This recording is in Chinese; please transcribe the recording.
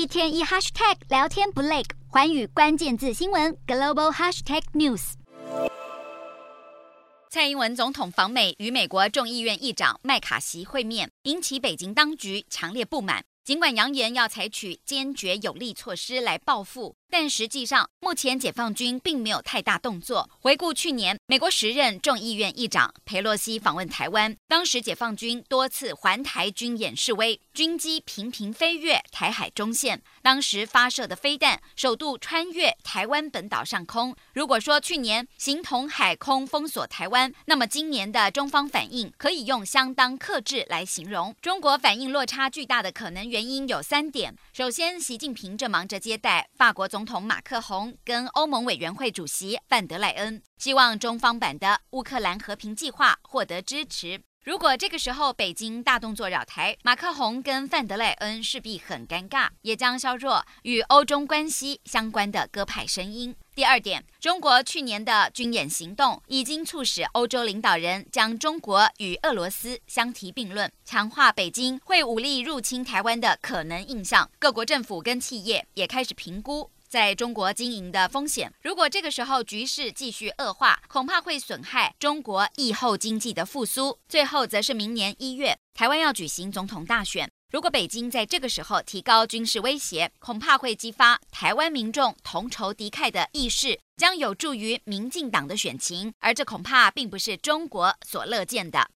一天一 hashtag 聊天不累，环宇关键字新闻 global hashtag news。蔡英文总统访美，与美国众议院议长麦卡锡会面，引起北京当局强烈不满。尽管扬言要采取坚决有力措施来报复。但实际上，目前解放军并没有太大动作。回顾去年，美国时任众议院议长裴洛西访问台湾，当时解放军多次环台军演示威，军机频频飞越台海中线，当时发射的飞弹首度穿越台湾本岛上空。如果说去年形同海空封锁台湾，那么今年的中方反应可以用相当克制来形容。中国反应落差巨大的可能原原因有三点：首先，习近平正忙着接待法国总。统马克宏跟欧盟委员会主席范德莱恩希望中方版的乌克兰和平计划获得支持。如果这个时候北京大动作扰台，马克宏跟范德赖恩势必很尴尬，也将削弱与欧中关系相关的鸽派声音。第二点，中国去年的军演行动已经促使欧洲领导人将中国与俄罗斯相提并论，强化北京会武力入侵台湾的可能印象。各国政府跟企业也开始评估。在中国经营的风险，如果这个时候局势继续恶化，恐怕会损害中国疫后经济的复苏。最后，则是明年一月，台湾要举行总统大选，如果北京在这个时候提高军事威胁，恐怕会激发台湾民众同仇敌忾的意识，将有助于民进党的选情，而这恐怕并不是中国所乐见的。